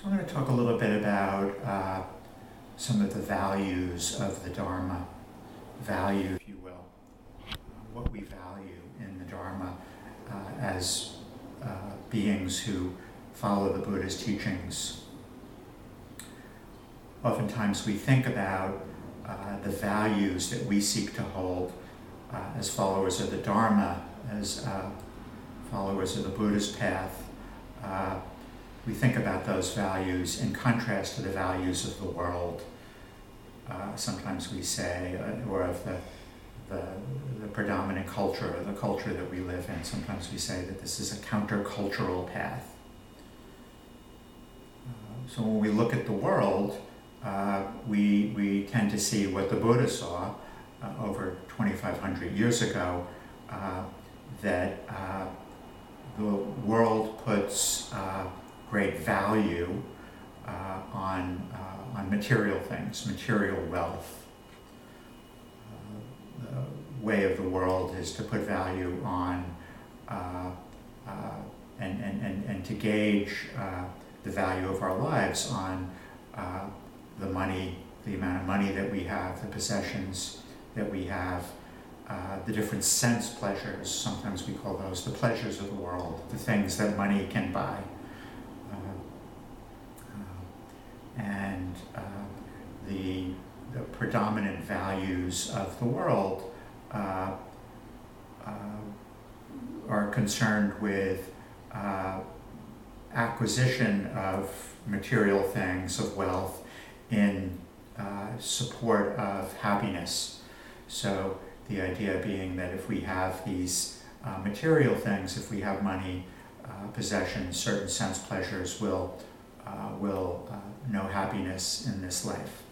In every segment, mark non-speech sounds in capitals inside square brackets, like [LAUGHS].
So I'm going to talk a little bit about uh, some of the values of the Dharma, value, if you will, what we value in the Dharma uh, as uh, beings who follow the Buddha's teachings. Oftentimes we think about uh, the values that we seek to hold uh, as followers of the Dharma, as uh, followers of the Buddha's path we think about those values in contrast to the values of the world. Uh, sometimes we say, uh, or of the, the, the, predominant culture, or the culture that we live in, sometimes we say that this is a countercultural path. Uh, so when we look at the world, uh, we, we tend to see what the Buddha saw uh, over 2,500 years ago, uh, that the world puts great value uh, on, uh, on material things, material wealth. Uh, the way of the world is to put value on uh, uh, and, and, and, and to gauge uh, the value of our lives on the money, the amount of money that we have, the possessions that we have, uh, the different sense pleasures, sometimes we call those the pleasures of the world, the things that money can buy. And uh, the, the, predominant values of the world uh, uh are concerned with uh, acquisition of material things, of wealth, in uh, support of happiness. So the idea being that if we have these material things, if we have money, possessions, certain sense pleasures will uh, will uh, know happiness in this life.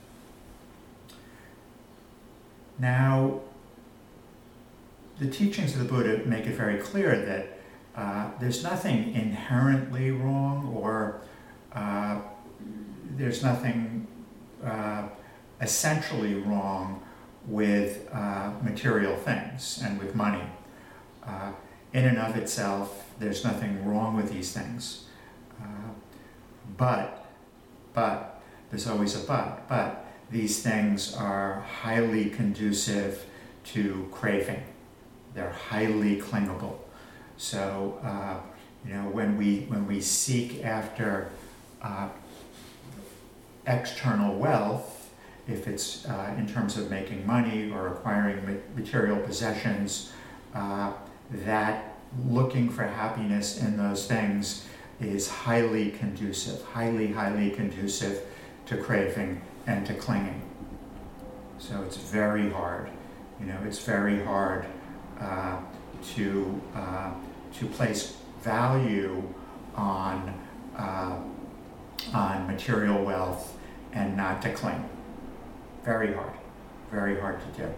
Now, the teachings of the Buddha make it very clear that uh, there's nothing inherently wrong or uh, there's nothing uh, essentially wrong with uh, material things and with money. Uh, in and of itself, there's nothing wrong with these things. But, but, there's always a but, but these things are highly conducive to craving. They're highly clingable. So, uh, you know, when we, when we seek after uh, external wealth, if it's uh, in terms of making money or acquiring material possessions, uh, that looking for happiness in those things is highly conducive, highly, highly conducive to craving and to clinging. So it's very hard. You know, it's very hard uh, to uh, to place value on uh, on material wealth and not to cling. Very hard, very hard to do.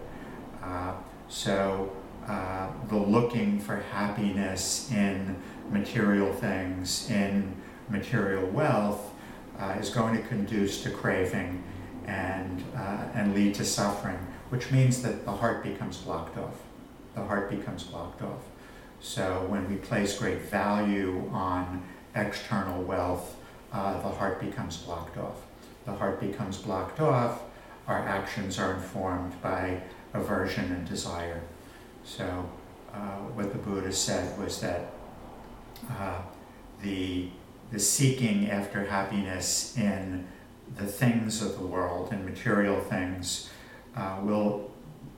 Uh, so uh, the looking for happiness in material things, in material wealth, uh, is going to conduce to craving and, uh, and lead to suffering, which means that the heart becomes blocked off. The heart becomes blocked off. So when we place great value on external wealth, uh, the heart becomes blocked off. The heart becomes blocked off, our actions are informed by aversion and desire. So uh, what the Buddha said was that uh, the, the seeking after happiness in the things of the world and material things uh, will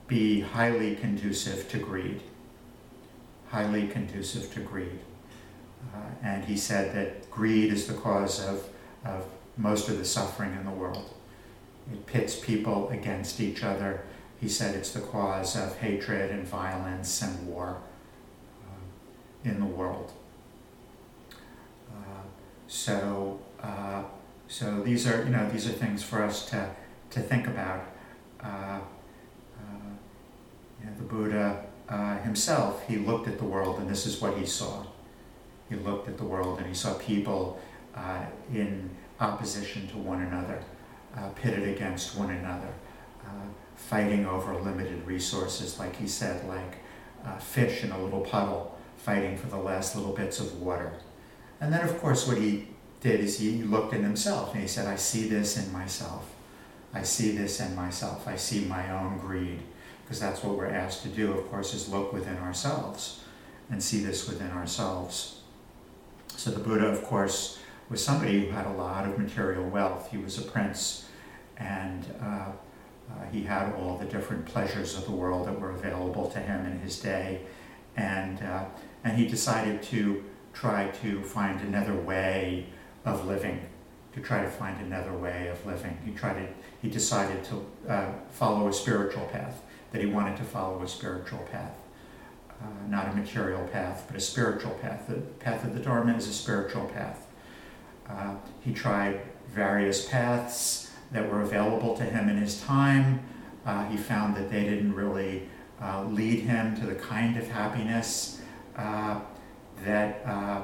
be highly conducive to greed. Highly conducive to greed. Uh, and he said that greed is the cause of, of most of the suffering in the world. It pits people against each other. He said it's the cause of hatred and violence and war uh, in the world. So, uh, so these are, you know, these are things for us to, to think about. Uh, uh, you know, the Buddha uh, himself, he looked at the world and this is what he saw. He looked at the world and he saw people uh, in opposition to one another, pitted against one another, fighting over limited resources, like he said, like fish in a little puddle, fighting for the last little bits of water. And then, of course, what he did is he looked in himself and he said, I see this in myself. I see this in myself. I see my own greed. Because that's what we're asked to do, of course, is look within ourselves and see this within ourselves. So the Buddha, of course, was somebody who had a lot of material wealth. He was a prince and uh, uh, he had all the different pleasures of the world that were available to him in his day. And, uh, and he decided to try to find another way of living, to try to find another way of living. He tried to, he decided to uh, follow a spiritual path, that he wanted to follow a spiritual path. Uh, not a material path, but a spiritual path. The path of the Dharma is a spiritual path. Uh, he tried various paths that were available to him in his time. Uh, he found that they didn't really uh, lead him to the kind of happiness uh, that uh,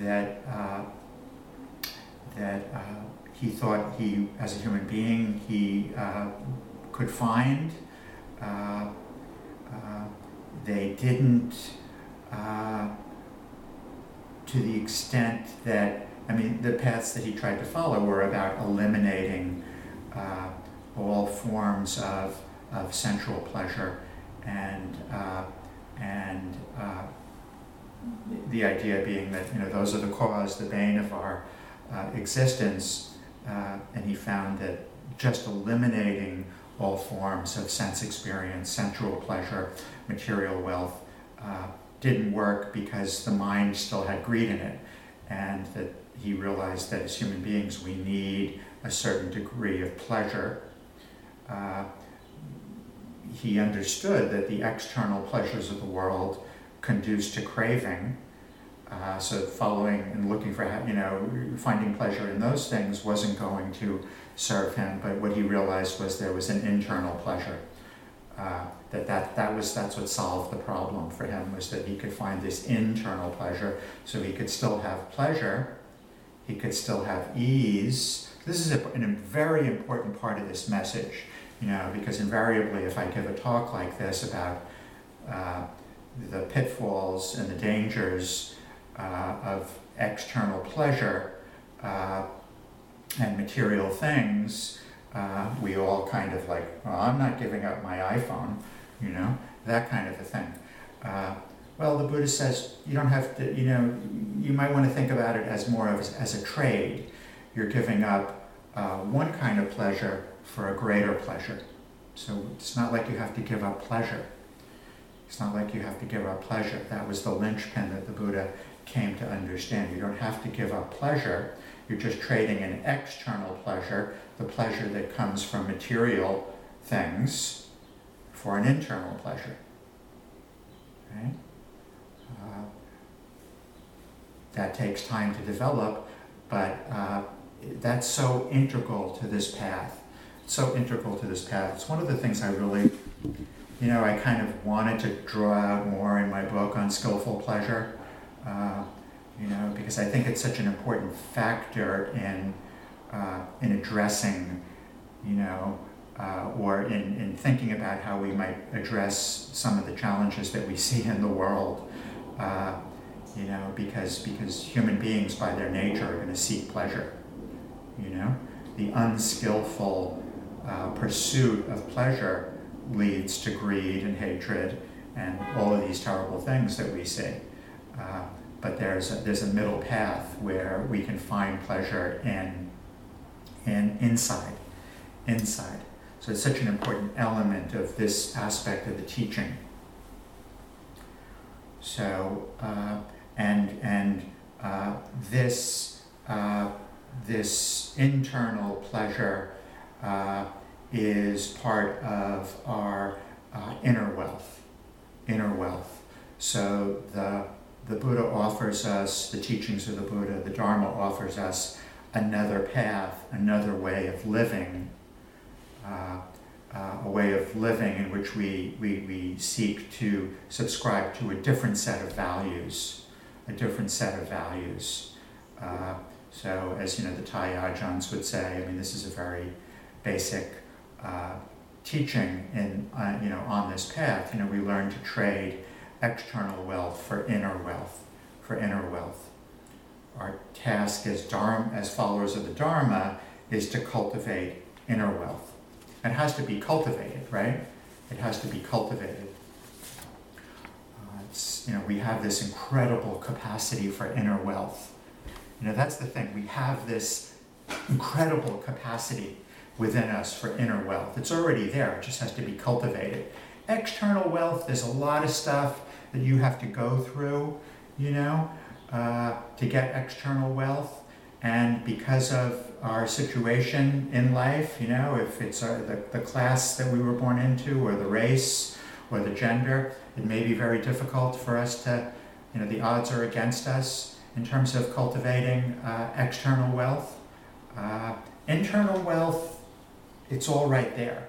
that that he thought he, as a human being, he could find. they didn't, to the extent that I mean, the paths that he tried to follow were about eliminating uh, all forms of, of sensual pleasure and, uh, and uh, the idea being that you know, those are the cause, the bane of our uh, existence. Uh, and he found that just eliminating all forms of sense experience, sensual pleasure, material wealth, uh, didn't work because the mind still had greed in it. And that he realized that as human beings we need a certain degree of pleasure. Uh, he understood that the external pleasures of the world conduce to craving. Uh, so following and looking for, you know, finding pleasure in those things wasn't going to serve him. But what he realized was there was an internal pleasure. Uh, that, that that was that's what solved the problem for him was that he could find this internal pleasure, so he could still have pleasure, he could still have ease. This is a, a very important part of this message, you know, because invariably, if I give a talk like this about uh, the pitfalls and the dangers uh, of external pleasure uh, and material things, uh, we all kind of like, well, I'm not giving up my iPhone, you know, that kind of a thing. Uh, well, the Buddha says you don't have to, you know, you might want to think about it as more of as, as a trade. You're giving up uh, one kind of pleasure for a greater pleasure. So it's not like you have to give up pleasure. It's not like you have to give up pleasure. That was the linchpin that the Buddha came to understand. You don't have to give up pleasure. You're just trading an external pleasure, the pleasure that comes from material things, for an internal pleasure. Uh, that takes time to develop, but uh, that's so integral to this path. So integral to this path. It's one of the things I really, you know, I kind of wanted to draw out more in my book on skillful pleasure, uh, you know, because I think it's such an important factor in uh, in addressing, you know, uh, or in, in thinking about how we might address some of the challenges that we see in the world uh, you know, because because human beings by their nature are going to seek pleasure. You know, the unskillful uh, pursuit of pleasure leads to greed and hatred and all of these terrible things that we see. Uh, but there's a, there's a middle path where we can find pleasure in in inside, inside. So it's such an important element of this aspect of the teaching. So, uh, and, and uh, this, uh, this internal pleasure uh, is part of our uh, inner wealth, inner wealth. So the, the Buddha offers us, the teachings of the Buddha, the Dharma offers us another path, another way of living uh, uh, a way of living in which we, we, we seek to subscribe to a different set of values, a different set of values. Uh, so, as you know, the Thai Ajahns would say, I mean, this is a very basic uh, teaching in, uh, you know, on this path. You know, we learn to trade external wealth for inner wealth, for inner wealth. our task as dharma, as followers of the Dharma, is to cultivate inner wealth. It has to be cultivated, right? It has to be cultivated. Uh, it's, you know, we have this incredible capacity for inner wealth. You know, that's the thing. We have this incredible capacity within us for inner wealth. It's already there. It just has to be cultivated. External wealth, there's a lot of stuff that you have to go through, you know, uh, to get external wealth. And because of our situation in life, you know, if it's our, the, the class that we were born into, or the race, or the gender, it may be very difficult for us to, you know, the odds are against us in terms of cultivating uh, external wealth. Uh, internal wealth, it's all right there.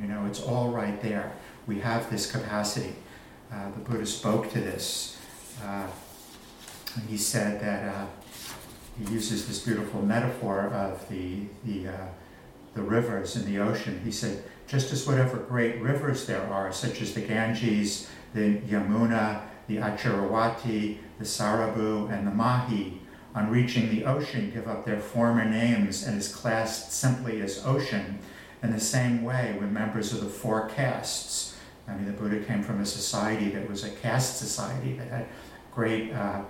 You know, it's all right there. We have this capacity. Uh, the Buddha spoke to this. Uh, he said that uh, he uses this beautiful metaphor of the, the, uh, the rivers in the ocean. He said, just as whatever great rivers there are, such as the Ganges, the Yamuna, the Aciravati, the Sarabhu, and the Mahi, on reaching the ocean give up their former names and is classed simply as ocean. In the same way, when members of the four castes, I mean, the Buddha came from a society that was a caste society that had great uh,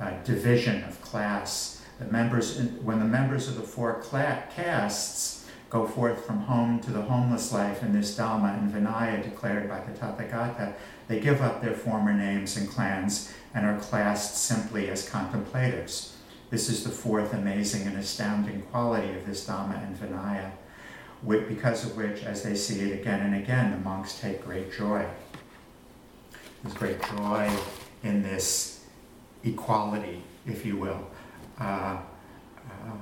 uh, division of class. The members, when the members of the four castes go forth from home to the homeless life in this Dhamma and Vinaya declared by the Tathagata, they give up their former names and clans and are classed simply as contemplatives. This is the fourth amazing and astounding quality of this Dhamma and Vinaya, because of which, as they see it again and again, the monks take great joy. There's great joy in this equality, if you will, uh, uh,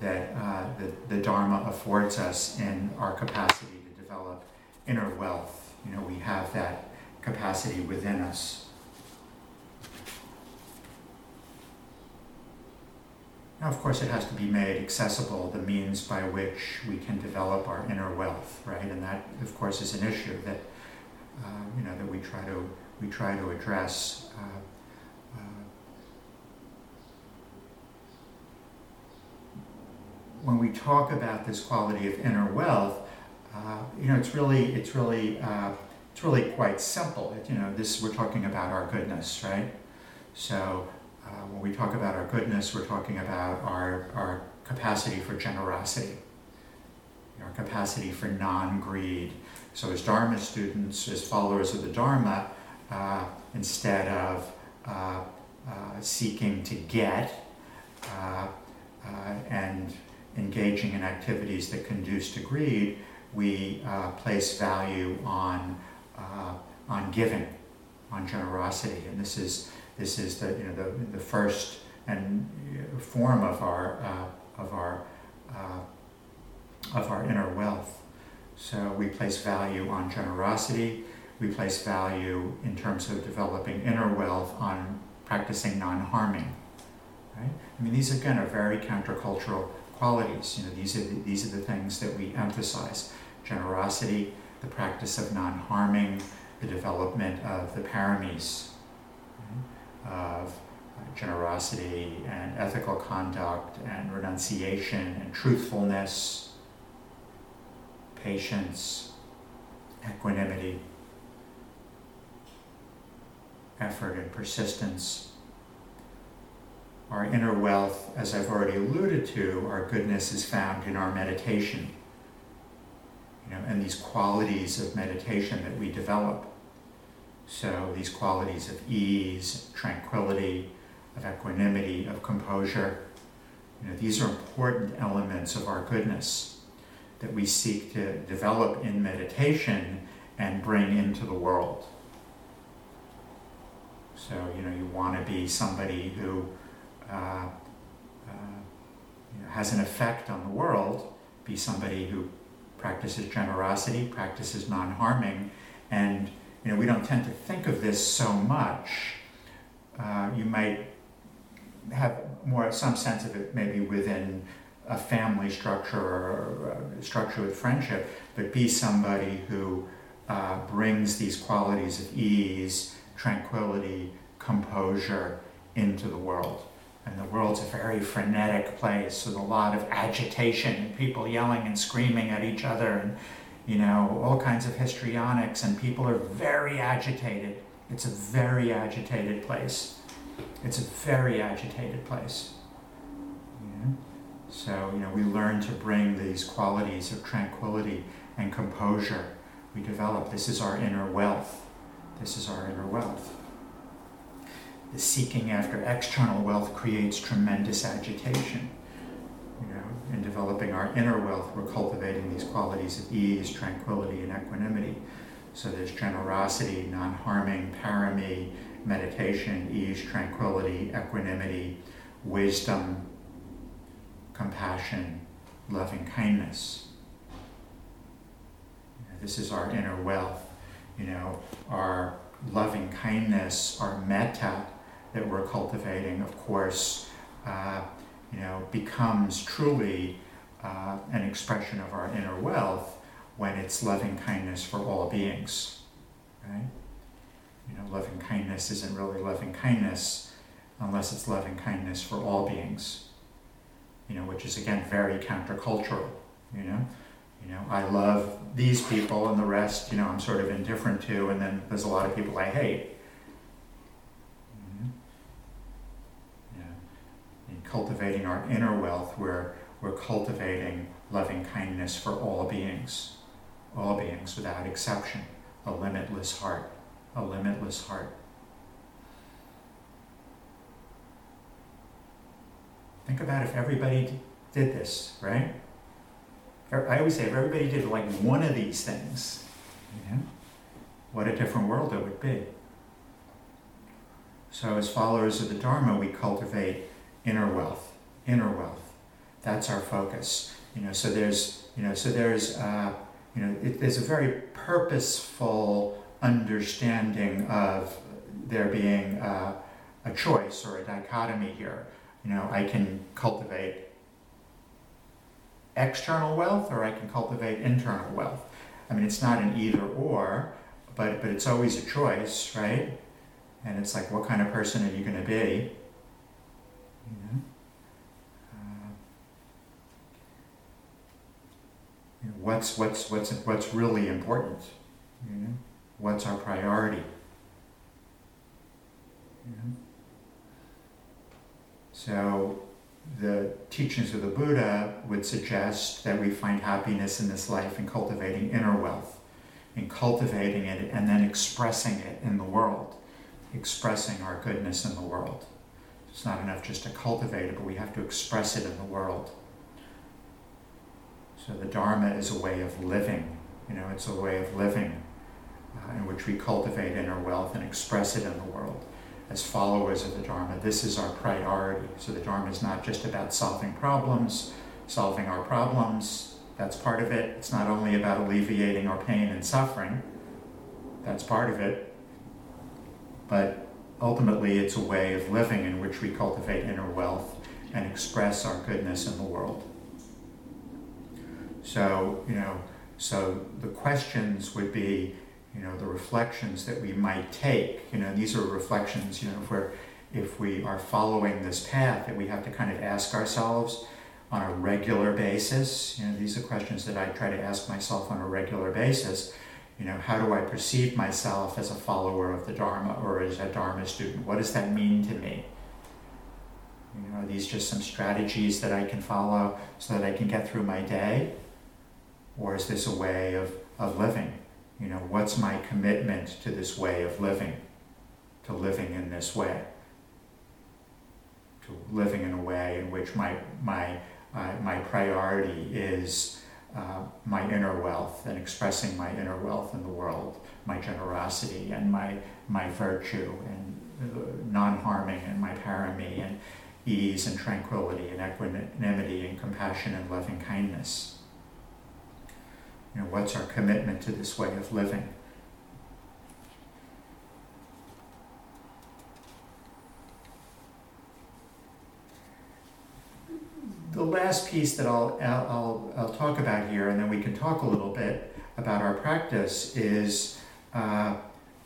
that uh, the, the Dharma affords us in our capacity to develop inner wealth. You know, we have that capacity within us. Now, of course, it has to be made accessible, the means by which we can develop our inner wealth, right? And that, of course, is an issue that, uh, you know, that we try to, we try to address. Uh, when we talk about this quality of inner wealth, uh, you know, it's really, it's really, uh, it's really quite simple. It, you know, this we're talking about our goodness, right? So uh, when we talk about our goodness, we're talking about our our capacity for generosity, our capacity for non-greed. So as Dharma students, as followers of the Dharma, uh, instead of uh, uh, seeking to get and engaging in activities that conduce to greed, we uh, place value on, uh, on giving, on generosity. And this is, this is the, you know, the, the first and uh, form of our, uh, of, our, uh, of our inner wealth. So we place value on generosity. We place value in terms of developing inner wealth on practicing non-harming. Right? I mean, these again are very countercultural qualities. You know, these are the, these are the things that we emphasize: generosity, the practice of non-harming, the development of the paramis, of generosity and ethical conduct and renunciation and truthfulness, patience, equanimity, effort and persistence our inner wealth, as I've already alluded to, our goodness is found in our meditation. You know, and these qualities of meditation that we develop. So these qualities of ease, tranquility, of equanimity, of composure, you know, these are important elements of our goodness that we seek to develop in meditation and bring into the world. So, you know, you want to be somebody who uh, uh, you know, has an effect on the world, be somebody who practices generosity, practices non-harming, and you know we don't tend to think of this so much. Uh, you might have more some sense of it maybe within a family structure or a structure with friendship, but be somebody who uh, brings these qualities of ease, tranquility, composure into the world. And the world's a very frenetic place with a lot of agitation and people yelling and screaming at each other and, you know, all kinds of histrionics, and people are very agitated. It's a very agitated place. It's a very agitated place. Yeah. So, you know, we learn to bring these qualities of tranquility and composure. We develop. This is our inner wealth. This is our inner wealth. The seeking after external wealth creates tremendous agitation. You know, in developing our inner wealth, we're cultivating these qualities of ease, tranquility, and equanimity. So there's generosity, non-harming, parami, meditation, ease, tranquility, equanimity, wisdom, compassion, loving kindness. This is our inner wealth. You know, our loving kindness, our metta that we're cultivating, of course, uh, you know, becomes truly uh, an expression of our inner wealth when it's loving kindness for all beings, right? You know, loving kindness isn't really loving kindness unless it's loving kindness for all beings, you know, which is again very countercultural, you know. You know, I love these people and the rest, you know, I'm sort of indifferent to, and then there's a lot of people I hate. Mm-hmm. Yeah. In cultivating our inner wealth, we're, we're cultivating loving kindness for all beings, all beings without exception, a limitless heart, a limitless heart. Think about if everybody did this, right? I always say, if everybody did like one of these things, what a different world it would be. So, as followers of the Dharma, we cultivate inner wealth, inner wealth. That's our focus. You know, so there's, you know, so there's, uh, you know, it, there's a very purposeful understanding of there being uh, a choice or a dichotomy here. You know, I can cultivate external wealth or I can cultivate internal wealth. I mean, it's not an either or, but, but it's always a choice, right? And it's like, what kind of person are you going to be? You know? Uh, you know, what's, what's, what's, what's really important? You know? What's our priority? You know? So, the teachings of the Buddha would suggest that we find happiness in this life in cultivating inner wealth, in cultivating it and then expressing it in the world, expressing our goodness in the world. It's not enough just to cultivate it, but we have to express it in the world. So the Dharma is a way of living, you know, it's a way of living uh, in which we cultivate inner wealth and express it in the world as followers of the Dharma, this is our priority. So the Dharma is not just about solving problems, solving our problems, that's part of it. It's not only about alleviating our pain and suffering, that's part of it. But ultimately, it's a way of living in which we cultivate inner wealth and express our goodness in the world. So, you know, so the questions would be you know, the reflections that we might take. You know, these are reflections, you know, if we're if we are following this path that we have to kind of ask ourselves on a regular basis. You know, these are questions that I try to ask myself on a regular basis. You know, how do I perceive myself as a follower of the Dharma or as a Dharma student? What does that mean to me? You know, are these just some strategies that I can follow so that I can get through my day? Or is this a way of, of living? You know, what's my commitment to this way of living, to living in this way, to living in a way in which my, my, uh, my priority is uh, my inner wealth and expressing my inner wealth in the world, my generosity and my, my virtue and uh, non-harming and my parami and ease and tranquility and equanimity and compassion and loving kindness. You know, what's our commitment to this way of living? The last piece that I'll, I'll, I'll talk about here, and then we can talk a little bit about our practice, is uh,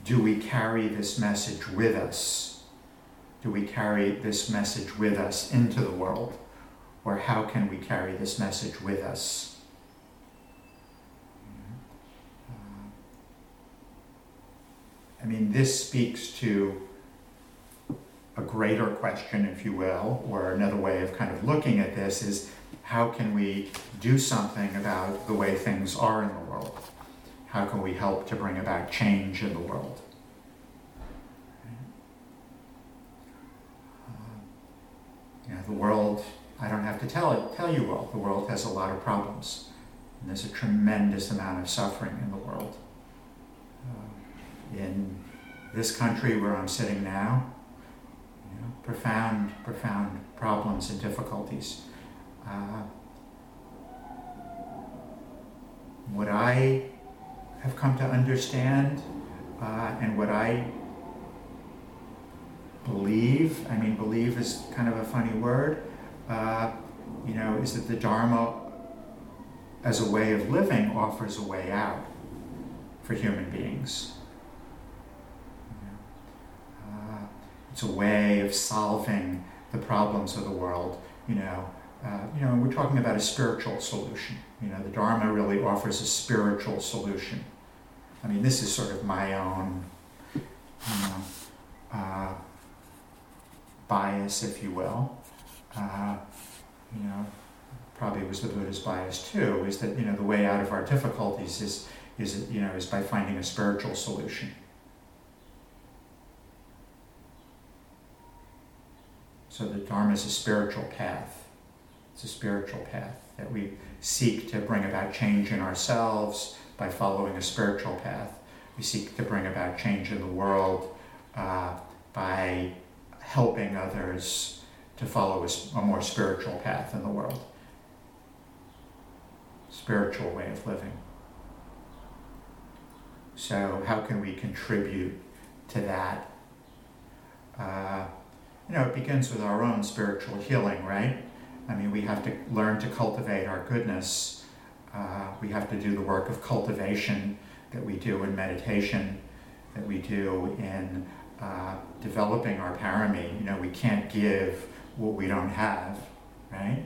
do we carry this message with us? do we carry this message with us into the world? Or how can we carry this message with us? I mean, this speaks to a greater question, if you will, or another way of kind of looking at this is how can we do something about the way things are in the world? How can we help to bring about change in the world? You know, the world, I don't have to tell it, tell you all, the world has a lot of problems. And there's a tremendous amount of suffering in the world. Uh, in this country where I'm sitting now, profound, profound problems and difficulties. Uh, what I have come to understand uh, and what I believe, I mean, believe is kind of a funny word, uh, you know, is that the Dharma as a way of living offers a way out for human beings. Uh, it's a way of solving the problems of the world, you know. Uh, you know, we're talking about a spiritual solution. You know, the Dharma really offers a spiritual solution. I mean, this is sort of my own, you know, uh, bias, if you will. Uh, you know, probably was the Buddha's bias too, is that you know the way out of our difficulties is is you know is by finding a spiritual solution. So the Dharma is a spiritual path. It's a spiritual path that we seek to bring about change in ourselves by following a spiritual path. We seek to bring about change in the world uh, by helping others to follow a, a more spiritual path in the world, spiritual way of living. So, how can we contribute to that? Uh, you know, it begins with our own spiritual healing, right? I mean, we have to learn to cultivate our goodness. Uh, we have to do the work of cultivation that we do in meditation, that we do in uh, developing our parami. You know, we can't give what we don't have, right?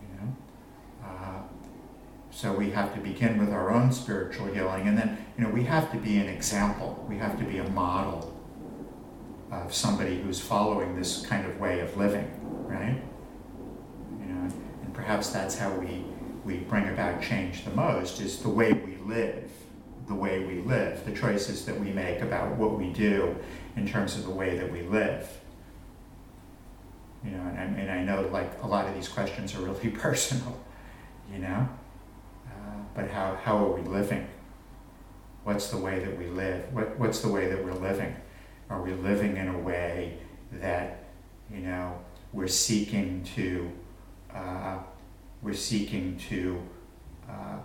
You know, uh, so we have to begin with our own spiritual healing, and then you know we have to be an example. We have to be a model of somebody who's following this kind of way of living, right? You know, and perhaps that's how we we bring about change the most is the way we live the way we live, the choices that we make about what we do in terms of the way that we live. You know, and, and I know like a lot of these questions are really [LAUGHS] personal, you know, uh, but how, how are we living? What's the way that we live? What, what's the way that we're living? Are we living in a way that, you know, we're seeking to, uh, we're seeking to uh,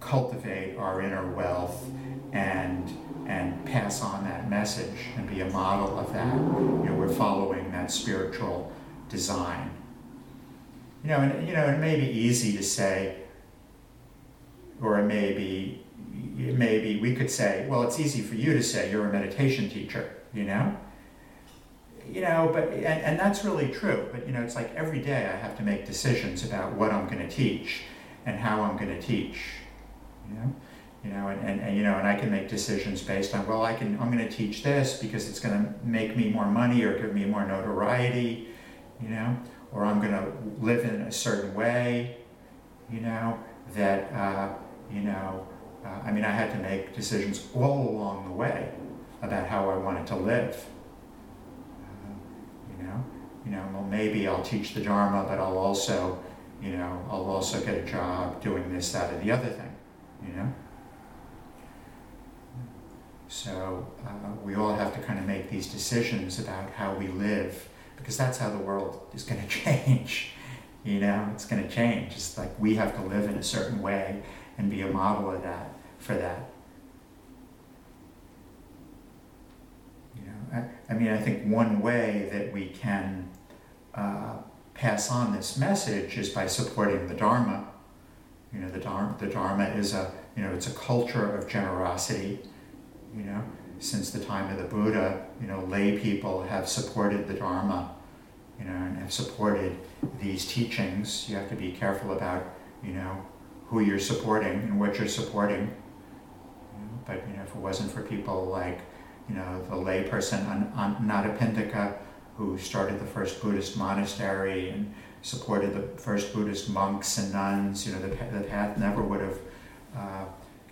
cultivate our inner wealth and and pass on that message and be a model of that. You know, we're following that spiritual design. You know, and you know, it may be easy to say, or it may be, it may be, we could say, well, it's easy for you to say you're a meditation teacher, you know? You know, but, and, and that's really true, but you know, it's like every day I have to make decisions about what I'm going to teach and how I'm going to teach you know, you know, and, and, and, you know, and I can make decisions based on well, I can I'm going to teach this because it's going to make me more money or give me more notoriety, you know, or I'm going to live in a certain way, you know, that uh, you know, uh, I mean, I had to make decisions all along the way about how I wanted to live. Uh, you know, you know, well, maybe I'll teach the Dharma, but I'll also, you know, I'll also get a job doing this, that, or the other thing you know? So uh, we all have to kind of make these decisions about how we live because that's how the world is going [LAUGHS] to change. You know, it's going to change. It's like we have to live in a certain way and be a model of that for that. You know, I, I mean, I think one way that we can uh, pass on this message is by supporting the Dharma you know, the Dharma, the Dharma is a, you know, it's a culture of generosity. You know, since the time of the Buddha, you know, lay people have supported the Dharma, you know, and have supported these teachings. You have to be careful about, you know, who you're supporting and what you're supporting. You know, but you know, if it wasn't for people like, you know, the layperson Anathapindika, who started the first Buddhist monastery and supported the first Buddhist monks and nuns, you know, the, the path never would have uh,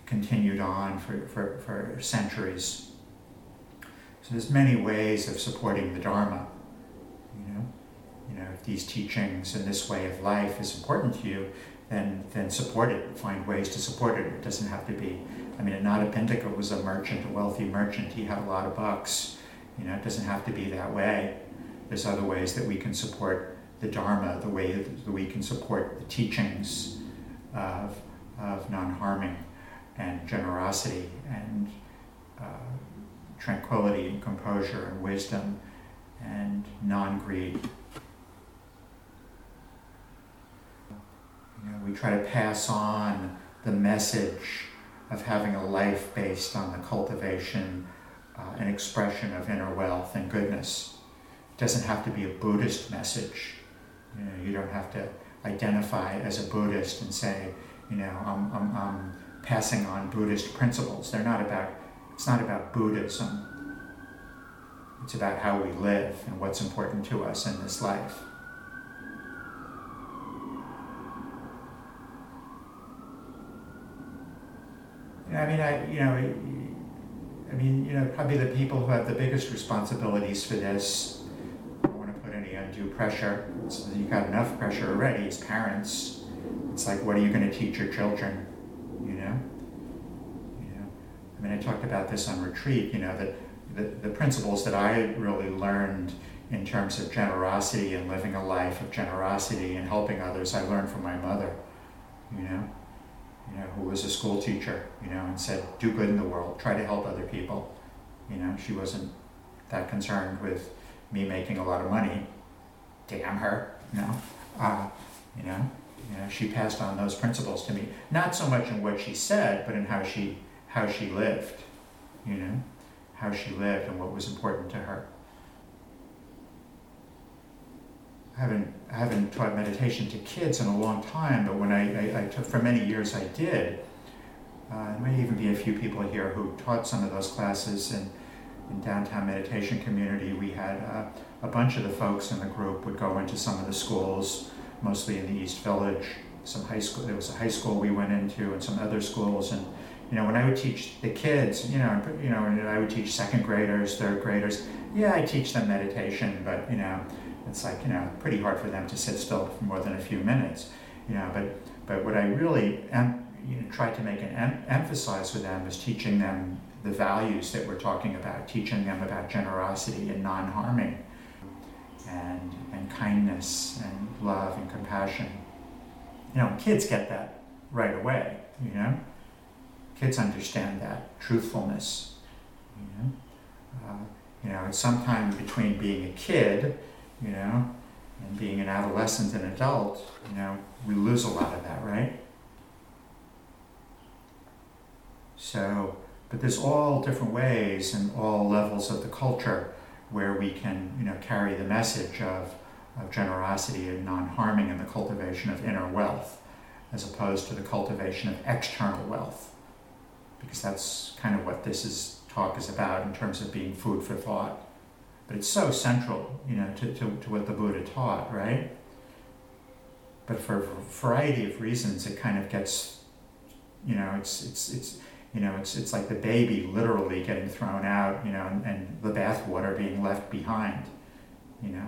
continued on for, for, for centuries. So there's many ways of supporting the Dharma. You know, you know, if these teachings and this way of life is important to you, then then support it. Find ways to support it. It doesn't have to be. I mean, Anathapindika was a merchant, a wealthy merchant. He had a lot of bucks. You know, it doesn't have to be that way. There's other ways that we can support the Dharma, the way that we can support the teachings of, of non-harming and generosity and uh, tranquility and composure and wisdom and non greed. You know, we try to pass on the message of having a life based on the cultivation uh, and expression of inner wealth and goodness. It doesn't have to be a Buddhist message. You, know, you don't have to identify as a Buddhist and say, you know, I'm, I'm, I'm passing on Buddhist principles. They're not about it's not about Buddhism. It's about how we live and what's important to us in this life. I mean, I, you know, I mean, you know, probably the people who have the biggest responsibilities for this, I don't want to put any undue pressure. you've got enough pressure already as parents. It's like, what are you going to teach your children? You know? I mean, I talked about this on retreat, you know, that the, the principles that I really learned in terms of generosity and living a life of generosity and helping others, I learned from my mother, you know, you know, who was a school teacher, you know, and said, do good in the world, try to help other people. You know, she wasn't that concerned with me making a lot of money. Damn her, you know. Uh, you know, you know, she passed on those principles to me. Not so much in what she said, but in how she how she lived, you know, how she lived and what was important to her. I haven't, I haven't taught meditation to kids in a long time, but when I, I, I took, for many years I did. Uh, there may even be a few people here who taught some of those classes in, in downtown meditation community. We had uh, a bunch of the folks in the group would go into some of the schools, mostly in the East Village. Some high school, there was a high school we went into, and some other schools, and you know, when I would teach the kids, you know, you know, and I would teach second graders, third graders, yeah, I teach them meditation, but you know, it's like you know, pretty hard for them to sit still for more than a few minutes, you know. But but what I really em- you know, to make an em- emphasize with them is teaching them the values that we're talking about, teaching them about generosity and non-harming, and and kindness and love and compassion. You know, kids get that right away, you know kids understand that truthfulness. You know, uh, you know, it's sometime between being a kid, you know, and being an adolescent and adult. You know, we lose a lot of that, right? So, but there's all different ways and all levels of the culture where we can, you know, carry the message of, of generosity and non-harming and the cultivation of inner wealth, as opposed to the cultivation of external wealth because that's kind of what this is, talk is about in terms of being food for thought. But it's so central, you know, to, to, to what the Buddha taught, right? But for a variety of reasons, it kind of gets, you know, it's, it's, it's, you know, it's, it's like the baby literally getting thrown out, you know, and, and the bathwater being left behind, you know.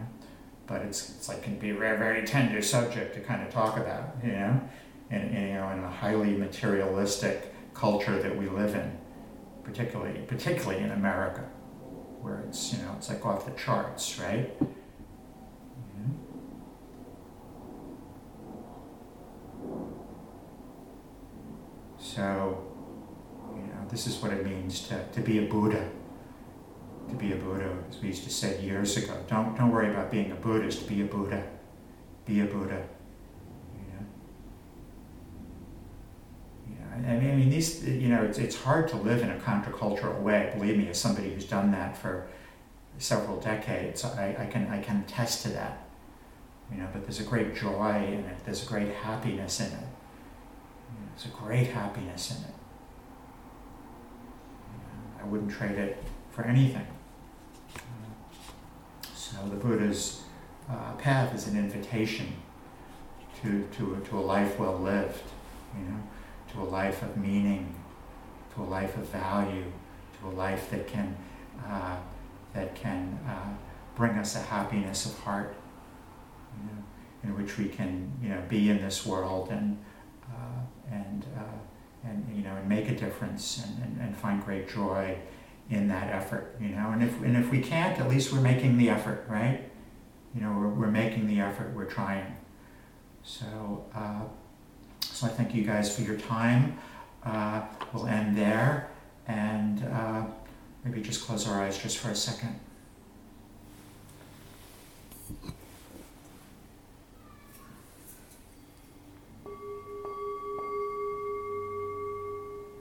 But it's, it's like can be a very, very tender subject to kind of talk about, you know, and, and you know, in a highly materialistic culture that we live in, particularly particularly in America, where it's you know it's like off the charts, right? So, you know, this is what it means to, to be a Buddha. To be a Buddha, as we used to say years ago. Don't, don't worry about being a Buddhist, be a Buddha. Be a Buddha. I mean, these, you know, it's, it's hard to live in a countercultural way. Believe me, as somebody who's done that for several decades, I, I can I can attest to that. You know, but there's a great joy in it. There's a great happiness in it. There's a great happiness in it. I wouldn't trade it for anything. So the Buddha's uh, path is an invitation to, to, to a life well lived, you know, to a life of meaning, to a life of value, to a life that can, uh, that can uh, bring us a happiness of heart, you know, in which we can, you know, be in this world and, uh, and, uh, and, you know, and make a difference and, and, and find great joy in that effort, you know, and if, and if we can't, at least we're making the effort, right? You know, we're, we're making the effort, we're trying. So, uh, so I thank you guys for your time. Uh, we'll end there and uh, maybe just close our eyes just for a second.